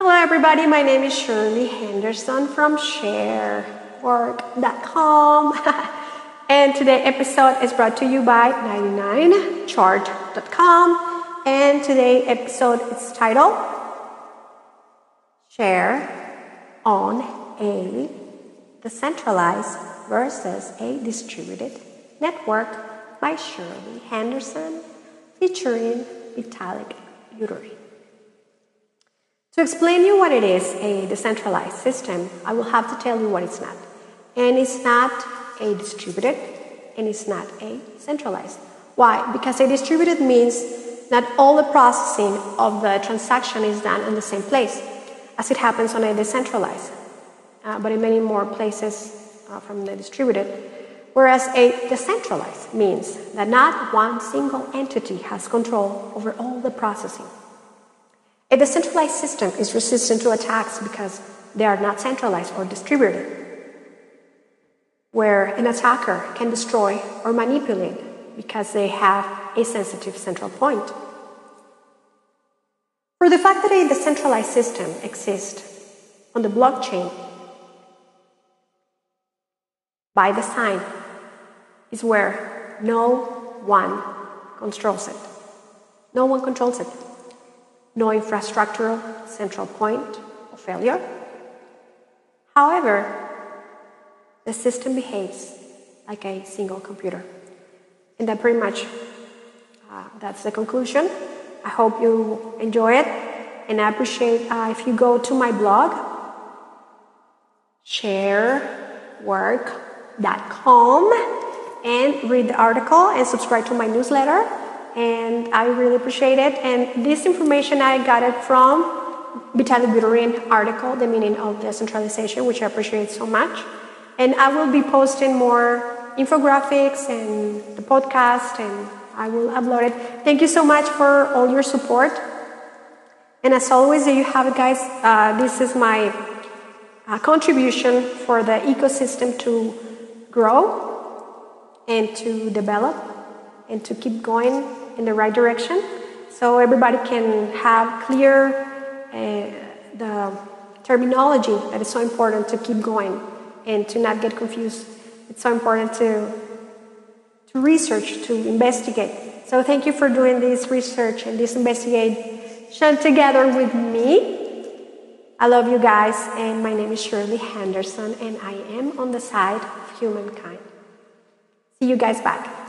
Hello, everybody. My name is Shirley Henderson from sharework.com. and today's episode is brought to you by 99chart.com. And today's episode is titled Share on a Decentralized versus a Distributed Network by Shirley Henderson, featuring Vitalik Buterin. To explain you what it is, a decentralized system, I will have to tell you what it's not. And it's not a distributed and it's not a centralized. Why? Because a distributed means not all the processing of the transaction is done in the same place as it happens on a decentralized, uh, but in many more places uh, from the distributed. Whereas a decentralized means that not one single entity has control over all the processing. Eh, a decentralized system is resistant to attacks because they are not centralized or distributed, where an attacker can destroy or manipulate because they have a sensitive central point. For the fact that a decentralized system exists on the blockchain by design is where no one controls it. No one controls it no infrastructural central point of failure. However, the system behaves like a single computer. And that pretty much, uh, that's the conclusion. I hope you enjoy it. And I appreciate uh, if you go to my blog, sharework.com, and read the article and subscribe to my newsletter and I really appreciate it. And this information I got it from Vitalik Buterin article, The Meaning of Decentralization, which I appreciate so much. And I will be posting more infographics and the podcast, and I will upload it. Thank you so much for all your support. And as always, there you have it, guys. Uh, this is my uh, contribution for the ecosystem to grow and to develop and to keep going in the right direction so everybody can have clear uh, the terminology that is so important to keep going and to not get confused. It's so important to, to research, to investigate. So thank you for doing this research and this investigation together with me. I love you guys, and my name is Shirley Henderson, and I am on the side of humankind. See you guys back.